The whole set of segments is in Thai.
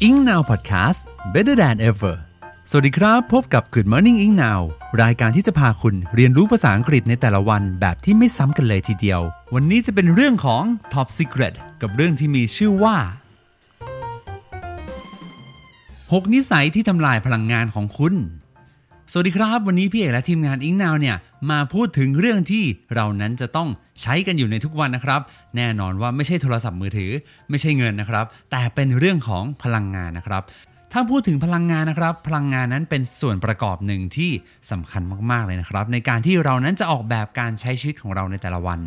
Ing Now Podcast Better than ever สวัสดีครับ พบกับ Good Morning Ing Now รายการที่จะพาคุณเรียนรู้ภาษาอังกฤษในแต่ละวันแบบที่ไม่ซ้ำกันเลยทีเดียว วันนี้จะเป็นเรื่องของ Top Secret กับเรื่องที่มีชื่อว่า 6 นิสัยที่ทำลายพลังงานของคุณ สวัสดีครับ วันนี้พี่เอกและทีมงานอิงนาวเนี่ยมาพูดถึงเรื่องที่เรานั้นจะต้องใช้กันอยู่ในทุกวันนะครับ แน่นอนว่าไม่ใช่โทรศัพท์มือถือ ไม่ใช่เงินนะครับ แต่เป็นเรื่องของพลังงานนะครับ ถ้าพูดถึงพลังงานนะครับ พลังงานนั้นเป็นส่วนประกอบหนึ่งที่สำคัญมากๆเลยนะครับ ในการที่เรานั้นจะออกแบบการใช้ชีวิตของเราในแต่ละวัน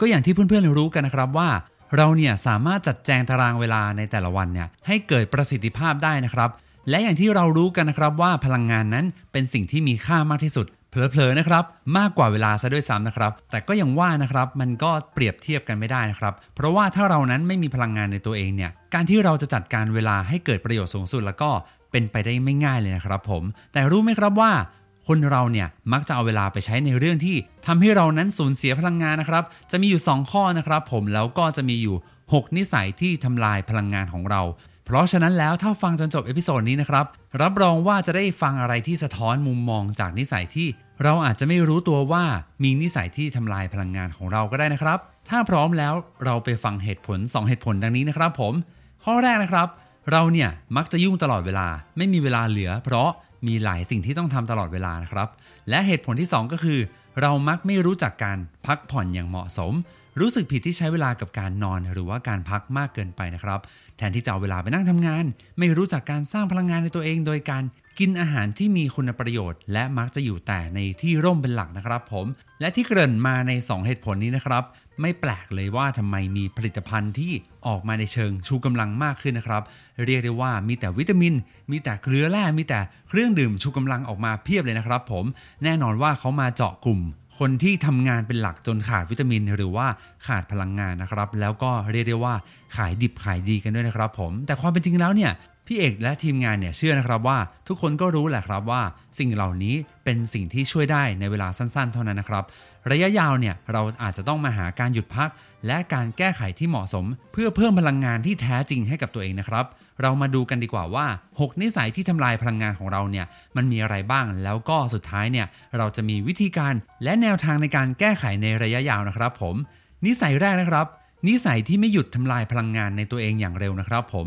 ก็อย่างที่เพื่อนๆรู้กันนะครับว่าเราเนี่ยสามารถจัดแจงตารางเวลาในแต่ละวันเนี่ยให้เกิดประสิทธิภาพได้นะครับ และอย่างที่เรารู้กันนะครับว่าพลังงานนั้นเป็นสิ่งที่มีค่ามากที่สุดเผลอๆนะครับมากกว่าเวลาซะด้วยซ้ำนะครับ แต่ก็ยังว่านะครับมันก็เปรียบเทียบกันไม่ได้นะครับ เพราะว่าถ้าเรานั้นไม่มีพลังงานในตัวเองเนี่ยการที่เราจะจัดการเวลาให้เกิดประโยชน์สูงสุดแล้วก็เป็นไปได้ไม่ง่ายเลยนะครับผม แต่รู้ไหมครับว่า คนเราเนี่ยมักจะเอาเวลาไปใช้ในเรื่องที่ทำให้เรานั้นสูญเสียพลังงานนะครับ จะมีอยู่ 2 ข้อนะครับ ผมแล้วก็จะมีอยู่ 6 นิสัยที่ทำลายพลังงานของเรา เพราะฉะนั้นแล้วถ้าฟังจนจบ episode นี้นะครับ รับรองว่าจะได้ฟังอะไรที่สะท้อนมุมมองจากนิสัยที่ เราอาจจะไม่รู้ตัวว่ามีนิสัยที่ทำลายพลังงานของเราก็ได้นะครับ ถ้าพร้อมแล้วเราไปฟังเหตุผล 2 เหตุผลดังนี้นะครับ ผม ข้อแรกนะครับ เราเนี่ยมักจะยุ่งตลอดเวลา ไม่มีเวลาเหลือ เพราะมีหลายสิ่งที่ต้องทำตลอดเวลานะครับ และเหตุผลที่ 2 ก็คือ เรามักไม่รู้จักการพักผ่อนอย่างเหมาะสม รู้สึกผิดที่ใช้เวลากับการนอน หรือว่าการพักมากเกินไปนะครับ แทนที่จะเอาเวลาไปนั่งทำงาน ไม่รู้จักการสร้างพลังงานในตัวเองโดยการกินอาหารที่มีคุณประโยชน์ และมักจะอยู่แต่ในที่ร่มเป็นหลักนะครับผม และที่เกริ่นมาใน 2 เหตุผลนี้นะครับ ไม่แปลกเลยว่าทำไมมีผลิตภัณฑ์ที่ออกมาในเชิงชูกำลังมากขึ้นนะครับ เรียกได้ว่ามีแต่วิตามิน มีแต่เกลือแร่มีแต่เครื่องดื่มชูกำลังออกมาเพียบเลยนะครับ ผมแน่นอนว่าเขามาเจาะกลุ่ม คนที่ทำงานเป็นหลักจนขาดวิตามิน หรือว่าขาดพลังงานนะครับ แล้วก็เรียกได้ว่าขายดิบขายดีกันด้วยนะครับ ผม แต่ความเป็นจริงแล้วเนี่ยพี่เอกและทีมงานเนี่ยเชื่อนะครับว่า ทุกคนก็รู้แหละครับว่า สิ่งเหล่านี้เป็นสิ่งที่ช่วยได้ในเวลาสั้นๆ เท่านั้นนะครับ ระยะยาวเนี่ยเราอาจจะต้องมาหาการหยุดพัก และการแก้ไขที่เหมาะสม เพื่อเพิ่มพลังงานที่แท้จริงให้กับตัวเองนะครับ เรามาดูกันดีกว่าว่า 6 นิสัยที่ทำลายพลังงานของเราเนี่ยมันมีอะไรบ้าง แล้วก็สุดท้ายเนี่ยเราจะมีวิธีการและแนวทางในการแก้ไขในระยะยาวนะครับ ผม นิสัยแรกนะครับ นิสัยที่ไม่หยุดทำลายพลังงานในตัวเองอย่างเร็วนะครับ ผม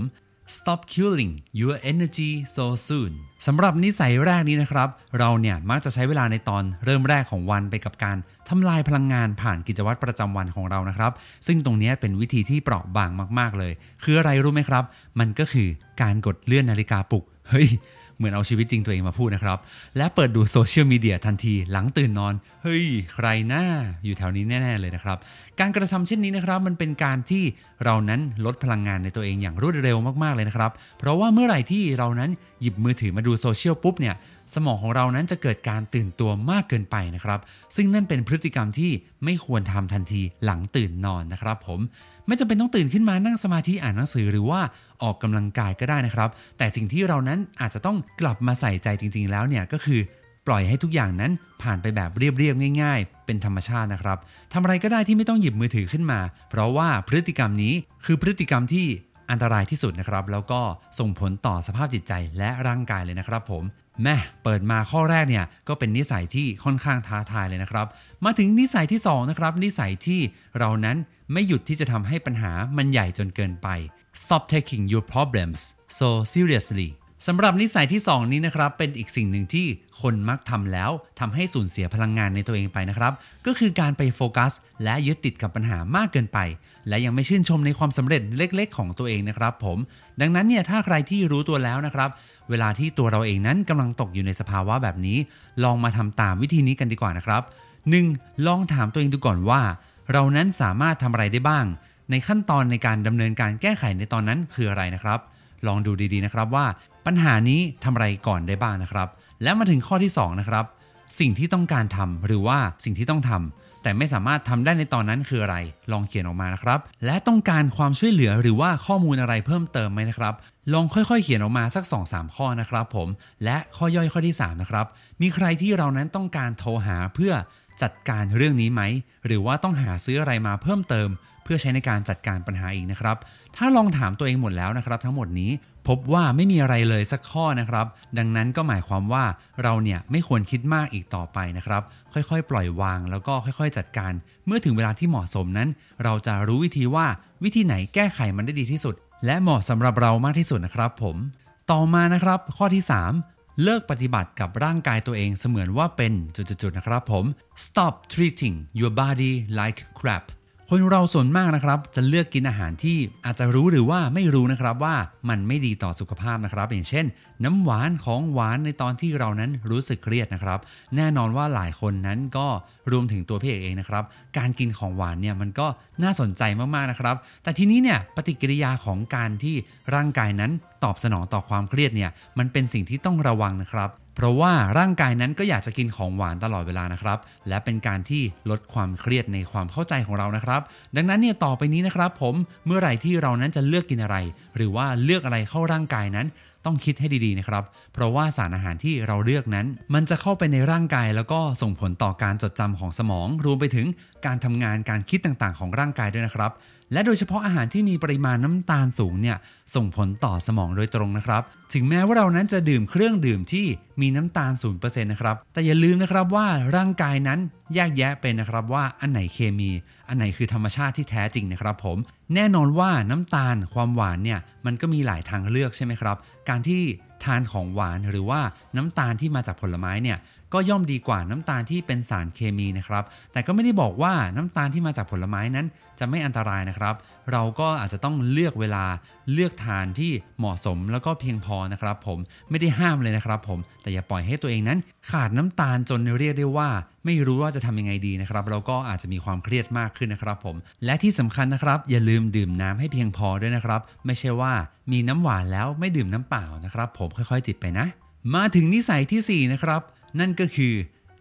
stop killing your energy so soon สำหรับนิสัยแรกนี้นะครับ เราเนี่ยมักจะใช้เวลาในตอนเริ่มแรกของวันไปกับการทำลายพลังงานผ่านกิจวัตรประจำวันของเรานะครับ ซึ่งตรงนี้เป็นวิธีที่เปราะบางมาก ๆ เลย คืออะไรรู้ไหมครับ มันก็คือการกดเลื่อนนาฬิกาปลุก เฮ้ย เหมือนเอาชีวิตจริงตัวเองมาพูดนะครับ และเปิดดูโซเชียลมีเดียทันทีหลังตื่นนอน เฮ้ย ใครหน้าอยู่แถวนี้แน่ ๆ เลยนะครับ การกระทำเช่นนี้นะครับมันเป็นการที่เรานั้นลดพลังงานในตัวเองอย่างรวดเร็วมากๆเลยนะครับ เพราะว่าเมื่อไหร่ที่เรานั้นหยิบมือถือมาดูโซเชียลปุ๊บเนี่ยสมองของเรานั้นจะเกิดการตื่นตัวมากเกินไปนะครับ ซึ่งนั่นเป็นพฤติกรรมที่ไม่ควรทำทันทีหลังตื่นนอนนะครับผมไม่จำเป็นต้องตื่นขึ้นมานั่งสมาธิอ่านหนังสือหรือว่าออกกำลังกายก็ได้นะครับ แต่สิ่งที่เรานั้นอาจจะต้องกลับมาใส่ใจจริง ๆ แล้วเนี่ยก็คือปล่อยให้ทุกอย่างนั้นผ่านไปแบบเรียบๆง่าย ๆ เป็นธรรมชาตินะครับทำอะไรก็ได้ที่ไม่ต้องหยิบมือถือขึ้นมา เพราะว่าพฤติกรรมนี้คือพฤติกรรมที่ อันตรายที่สุดนะครับ แล้วก็ส่งผลต่อสภาพจิตใจและร่างกายเลยนะครับผมแม่เปิดมาข้อแรกเนี่ยก็เป็นนิสัยที่ค่อนข้างท้าทายเลยนะครับ มาถึงนิสัยที่2นะครับนิสัยที่เรานั้นไม่หยุดที่จะทำให้ปัญหามันใหญ่จนเกินไป stop taking your problems so seriously สำหรับนิสัยที่ 2 นี้นะครับ เป็นอีกสิ่งหนึ่งที่คนมักทำแล้วทำให้สูญเสียพลังงานในตัวเองไปนะครับ ก็คือการไปโฟกัส และยึดติดกับปัญหามากเกินไป และยังไม่ชื่นชมในความสำเร็จเล็ก ๆ ของตัวเองนะครับ ผม ดังนั้นเนี่ยถ้าใครที่รู้ตัวแล้วนะครับ เวลาที่ตัวเราเองนั้นกำลังตกอยู่ในสภาวะแบบนี้ ลองมาทำตามวิธีนี้กันดีกว่านะครับ 1. ลองถามตัวเองดูก่อนว่า เรานั้นสามารถทำอะไรได้บ้าง ในขั้นตอนในการดำเนินการแก้ไขในตอนนั้นคืออะไรนะครับ ลองดูดีๆนะครับว่า ปัญหานี้ทำอะไรก่อนได้บ้างนะครับ แล้วมาถึงข้อที่ 2 นะครับ สิ่งที่ต้องการทำหรือว่าสิ่งที่ต้องทำแต่ไม่สามารถทำได้ในตอนนั้นคืออะไร ลองเขียนออกมานะครับ และต้องการความช่วยเหลือหรือว่าข้อมูลอะไรเพิ่มเติมไหมนะครับ ลองค่อยๆ เขียนออกมาสัก 2-3 ข้อนะครับ ผม และข้อย่อยข้อที่3นะครับมีใครที่เรานั้นต้องการโทรหาเพื่อจัดการเรื่องนี้ไหม หรือว่าต้องหาซื้ออะไรมาเพิ่มเติม พื่อใช้ในการจัดการปัญหาอีกนะครับ ถ้าลองถามตัวเองหมดแล้วนะครับ ทั้งหมดนี้พบว่าไม่มีอะไรเลยสักข้อนะครับ ดังนั้นก็หมายความว่าเราเนี่ยไม่ควรคิดมากอีกต่อไปนะครับ ค่อยๆ ปล่อยวางแล้วก็ค่อยๆ จัดการ เมื่อถึงเวลาที่เหมาะสมนั้น เราจะรู้วิธีว่าวิธีไหนแก้ไขมันได้ดีที่สุด และเหมาะสำหรับเรามากที่สุดนะครับ ผม ต่อมานะครับ ข้อที่ 3เลิกปฏิบัติกับร่างกายตัวเองเสมือนว่าเป็นจุดๆนะครับผม stop treating your body like crap คนเราส่วนมากนะครับ จะเลือกกินอาหารที่อาจจะรู้หรือว่าไม่รู้นะครับว่ามันไม่ดีต่อสุขภาพนะครับ อย่างเช่น น้ำหวานของหวานในตอนที่เรานั้นรู้สึกเครียดนะครับ แน่นอนว่าหลายคนนั้นก็รวมถึงตัวพี่เอกเองนะครับ การกินของหวานเนี่ยมันก็น่าสนใจมากๆนะครับ แต่ทีนี้เนี่ยปฏิกิริยาของการที่ร่างกายนั้นตอบสนองต่อความเครียดเนี่ยมันเป็นสิ่งที่ต้องระวังนะครับ เพราะว่าร่างกายนั้นก็อยากจะกินของหวานตลอดเวลานะครับ และเป็นการที่ลดความเครียดในความเข้าใจของเรานะครับ ดังนั้นเนี่ยต่อไปนี้นะครับ ผมเมื่อไหร่ที่เรานั้นจะเลือกกินอะไร หรือว่าเลือกอะไรเข้าร่างกายนั้น ต้องคิดให้ดีๆนะครับ เพราะว่าสารอาหารที่เราเลือกนั้น มันจะเข้าไปในร่างกาย แล้วก็ส่งผลต่อการจดจำของสมอง รวมไปถึงการทำงานการคิดต่างๆ ของร่างกายด้วยนะครับ และโดยเฉพาะอาหารที่มีปริมาณน้ำตาลสูงเนี่ยส่งผลต่อสมองโดยตรงนะครับ ถึงแม้ว่าเรานั้นจะดื่มเครื่องดื่มที่มีน้ำตาล0%นะครับ แต่อย่าลืมนะครับว่าร่างกายนั้นแยกแยะเป็นนะครับว่าอันไหนเคมี อันไหนคือธรรมชาติที่แท้จริงนะครับผม แน่นอนว่าน้ำตาลความหวานเนี่ยมันก็มีหลายทางเลือกใช่ไหมครับ การที่ทานของหวานหรือว่าน้ำตาลที่มาจากผลไม้เนี่ย ก็ย่อมดีกว่าน้ำตาลที่เป็นสารเคมีนะครับ แต่ก็ไม่ได้บอกว่าน้ำตาลที่มาจากผลไม้นั้น จะไม่อันตรายนะครับ เราก็อาจจะต้องเลือกเวลาเลือกทานที่เหมาะสมแล้วก็เพียงพอนะครับ ผมไม่ได้ห้ามเลยนะครับ ผมแต่อย่าปล่อยให้ตัวเองนั้น ขาดน้ำตาลจนเรียกได้ว่า ไม่รู้ว่าจะทำยังไงดีนะครับเราก็อาจจะมีความเครียดมากขึ้นนะครับ ผม และที่สำคัญนะครับ อย่าลืมดื่มน้ำให้เพียงพอด้วยนะครับ ไม่ใช่ว่ามีน้ำหวานแล้วไม่ดื่มน้ำเปล่านะครับ ผมค่อยๆ จิบไปนะ มาถึงนิสัยที่4นะครับ นั่นก็คือ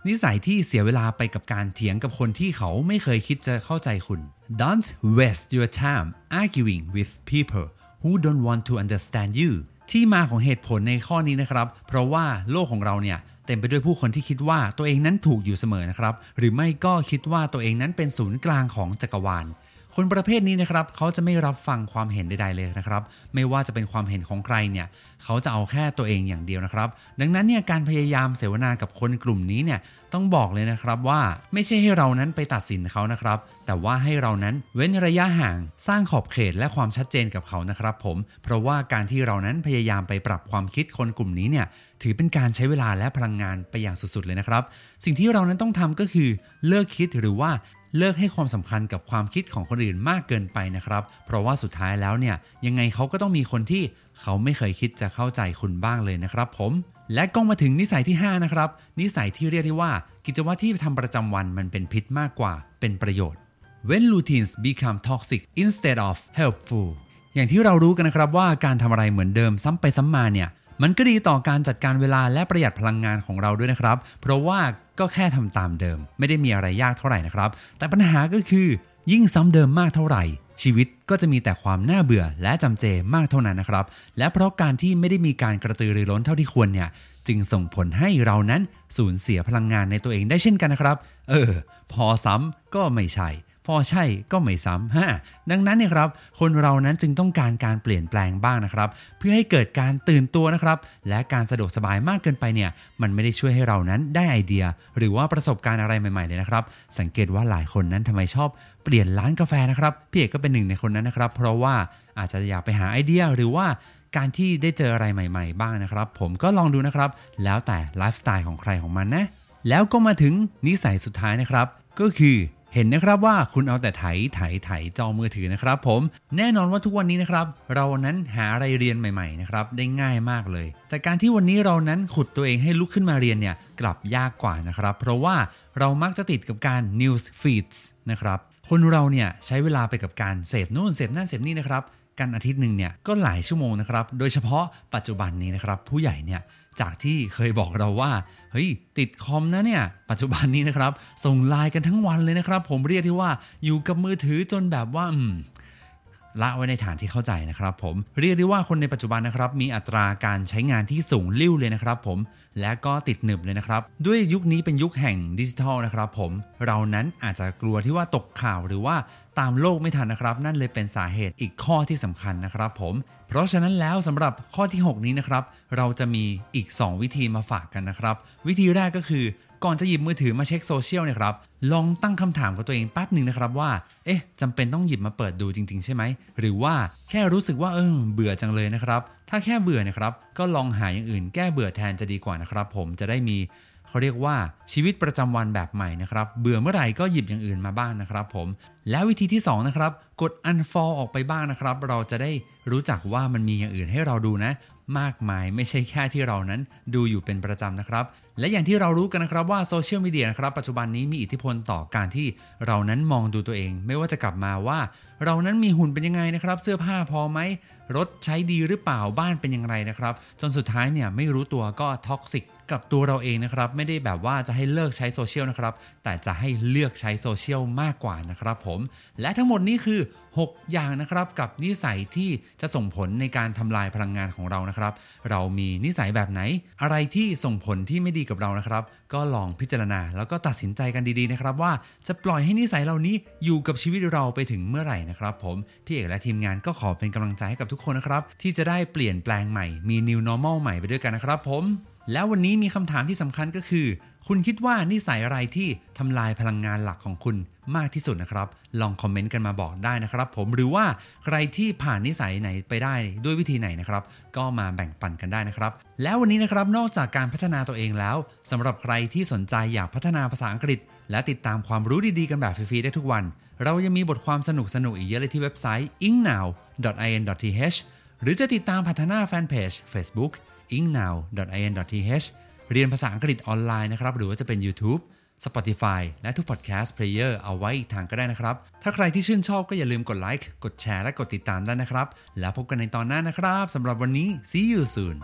นิสัยที่เสียเวลาไปกับการเถียงกับคนที่เขาไม่เคยคิดจะเข้าใจคุณ Don't waste your time arguing with people who don't want to understand you ที่มาของเหตุผลในข้อนี้นะครับ เพราะว่าโลกของเราเนี่ยเต็มไปด้วยผู้คนที่คิดว่าตัวเองนั้นถูกอยู่เสมอนะครับ หรือไม่ก็คิดว่าตัวเองนั้นเป็นศูนย์กลางของจักรวาล คนประเภทนี้นะครับเขาจะไม่รับฟังความเห็นใดๆเลยนะครับ ไม่ว่าจะเป็นความเห็นของใครเนี่ยเขาจะเอาแค่ตัวเองอย่างเดียวนะครับ ดังนั้นเนี่ยการพยายามเสวนากับคนกลุ่มนี้เนี่ยต้องบอกเลยนะครับว่าไม่ใช่ให้เรานั้นไปตัดสินเขานะครับ แต่ว่าให้เรานั้นเว้นระยะห่างสร้างขอบเขตและความชัดเจนกับเขานะครับ ผม เพราะว่าการที่เรานั้นพยายามไปปรับความคิดคนกลุ่มนี้เนี่ยถือเป็นการใช้เวลาและพลังงานไปอย่างสุดๆเลยนะครับ สิ่งที่เรานั้นต้องทำก็คือเลิกคิดหรือว่า เลิกให้ความสำคัญกับความคิดของคนอื่นมากเกินไปนะครับ เพราะว่าสุดท้ายแล้วเนี่ยยังไงเขาก็ต้องมีคนที่เขาไม่เคยคิดจะเข้าใจคุณบ้างเลยนะครับ ผม และก็มาถึงนิสัยที่ 5 นะครับ นิสัยที่เรียกได้ว่า กิจวัตรที่ทำประจำวันมันเป็นพิษมากกว่าเป็นประโยชน์ when routines become toxic instead of helpful อย่างที่เรารู้กันนะครับว่าการทำอะไรเหมือนเดิมซ้ำไปซ้ำมาเนี่ย มันก็ดีต่อการจัดการเวลาและประหยัดพลังงานของเราด้วยนะครับ เพราะว่าก็แค่ทำตามเดิม ไม่ได้มีอะไรยากเท่าไหร่นะครับ แต่ปัญหาก็คือ ยิ่งซ้ำเดิมมากเท่าไหร่ ชีวิตก็จะมีแต่ความน่าเบื่อและจำเจมากเท่านั้นนะครับ และเพราะการที่ไม่ได้มีการกระตือรือร้นเท่าที่ควรเนี่ยจึงส่งผลให้เรานั้นสูญเสียพลังงานในตัวเองได้เช่นกันนะครับ เออ พอซ้ำก็ไม่ใช่ พอใช่ก็ไม่ซ้ำฮะดังนั้นเนี่ยครับ คนเรานั้นจึงต้องการการเปลี่ยนแปลงบ้างนะครับ เพื่อให้เกิดการตื่นตัวนะครับ และการสะดวกสบายมากเกินไปเนี่ย มันไม่ได้ช่วยให้เรานั้นได้ไอเดีย หรือว่าประสบการณ์อะไรใหม่ๆเลยนะครับ สังเกตว่าหลายคนนั้นทำไมชอบเปลี่ยนร้านกาแฟนะครับพี่เอกก็เป็นหนึ่งในคนนั้นนะครับ เพราะว่าอาจจะอยากไปหาไอเดียหรือว่าการที่ได้เจออะไรใหม่ ๆ บ้างนะครับ ผมก็ลองดูนะครับ แล้วแต่ไลฟ์สไตล์ของใครของมันนะ แล้วก็มาถึงนิสัยสุดท้ายนะครับ ก็คือ เห็นนะครับว่าคุณเอาแต่ไถไถไถจอมือถือนะครับ ผมแน่นอนว่าทุกวันนี้นะครับเรานั้นหาอะไรเรียนใหม่ๆนะครับได้ง่ายมากเลย แต่การที่วันนี้เรานั้นขุดตัวเองให้ลุกขึ้นมาเรียนเนี่ยกลับยากกว่านะครับ เพราะว่าเรามักจะติดกับการ news feeds นะครับคนเราเนี่ยใช้เวลาไปกับการเสพนู่นเสพนั่นเสพนี่นะครับ กันอาทิตย์หนึ่งเนี่ยก็หลายชั่วโมงนะครับ โดยเฉพาะปัจจุบันนี้นะครับ ผู้ใหญ่เนี่ยจากที่เคยบอกเราว่าเฮ้ยติดคอมนะเนี่ย ปัจจุบันนี้นะครับ ส่งไลน์กันทั้งวันเลยนะครับ ผมเรียกที่ว่าอยู่กับมือถือจนแบบว่า ละไว้ในฐานที่เข้าใจนะครับผมเรียกได้ว่าคนในปัจจุบันนะครับมีอัตราการใช้งานที่สูงลิ่วเลยนะครับผมและก็ติดหนึบเลยนะครับ ด้วยยุคนี้เป็นยุคแห่งดิจิทัลนะครับผมเรานั้นอาจจะกลัวที่ว่าตกข่าวหรือว่าตามโลกไม่ทันนะครับ นั่นเลยเป็นสาเหตุอีกข้อที่สำคัญนะครับผม เพราะฉะนั้นแล้วสำหรับข้อที่ 6 นี้นะครับ เราจะมีอีก 2 วิธีมาฝากกันนะครับ วิธีแรกก็คือ ก่อนจะหยิบมือถือมาเช็คโซเชียลเนี่ยครับ ลองตั้งคำถามกับตัวเองแป๊บหนึ่งนะครับว่า เอ๊ะจำเป็นต้องหยิบมาเปิดดูจริง ๆ ใช่ไหม หรือว่าแค่รู้สึกว่าเออเบื่อจังเลยนะครับ ถ้าแค่เบื่อนะครับ ก็ลองหาอย่างอื่นแก้เบื่อแทนจะดีกว่านะครับ ผมจะได้มีเขาเรียกว่าชีวิตประจำวันแบบใหม่นะครับ เบื่อเมื่อไหร่ก็หยิบอย่างอื่นมาบ้างนะครับผม แล้ววิธีที่ 2 นะครับ กด unfollow ออกไปบ้างนะครับ เราจะได้รู้จักว่ามันมีอย่างอื่นให้เราดูนะ มากมายไม่ใช่แค่ที่เรานั้นดูอยู่เป็นประจำนะครับ และอย่างที่เรารู้กันนะครับว่าโซเชียลมีเดียนะครับปัจจุบันนี้มีอิทธิพลต่อการที่เรานั้นมองดูตัวเอง ไม่ว่าจะกลับมาว่า เรานั้นมีหุ่นเป็นยังไงนะครับ เสื้อผ้าพอไหมรถใช้ดีหรือเปล่าบ้านเป็นอย่างไรนะครับ จนสุดท้ายเนี่ยไม่รู้ตัวก็ toxic กับตัวเราเองนะครับไม่ได้แบบว่าจะให้เลิกใช้โซเชียลนะครับแต่จะให้เลือกใช้โซเชียลมากกว่านะครับผม และทั้งหมดนี้คือ 6 อย่างนะครับกับนิสัยที่จะส่งผลในการทำลายพลังงานของเรานะครับ เรามีนิสัยแบบไหน อะไรที่ส่งผลที่ไม่ดีกับเรานะครับ ก็ลองพิจารณาแล้วก็ตัดสินใจกันดีๆนะครับ ว่าจะปล่อยให้นิสัยเหล่านี้อยู่กับชีวิตเราไปถึงเมื่อไหร่นะครับ ผมพี่เอกและทีมงานก็ขอเป็นกำลังใจให้กับทุกคนนะครับ ที่จะได้เปลี่ยนแปลงใหม่มี new normal ใหม่ไปด้วยกันนะครับ ผม แล้ววันนี้มีคำถามที่สำคัญก็คือ คุณคิดว่านิสัยอะไรที่ทำลายพลังงานหลักของคุณมากที่สุดนะครับ ลองคอมเมนต์กันมาบอกได้นะครับ ผมหรือว่าใครที่ผ่านนิสัยไหนไปได้ด้วยวิธีไหนนะครับ ก็มาแบ่งปันกันได้นะครับ แล้ววันนี้นะครับนอกจากการพัฒนาตัวเองแล้วสำหรับใครที่สนใจอยากพัฒนาภาษาอังกฤษ และติดตามความรู้ดีๆกันแบบฟรีๆได้ทุกวัน เรายังมีบทความสนุกๆอีกเยอะเลยที่เว็บไซต์ ingnow.in.th หรือจะติดตามพัฒนาแฟนเพจ Facebook ingnow.in.th เรียนภาษาอังกฤษออนไลน์นะครับ หรือว่าจะเป็น YouTube Spotify และทุก podcast player เอาไว้อีกทางก็ได้นะครับ ถ้าใครที่ชื่นชอบก็อย่าลืมกดไลค์ กดแชร์ และกดติดตามได้นะครับ แล้วพบกันในตอนหน้านะครับสำหรับวันนี้ see you soon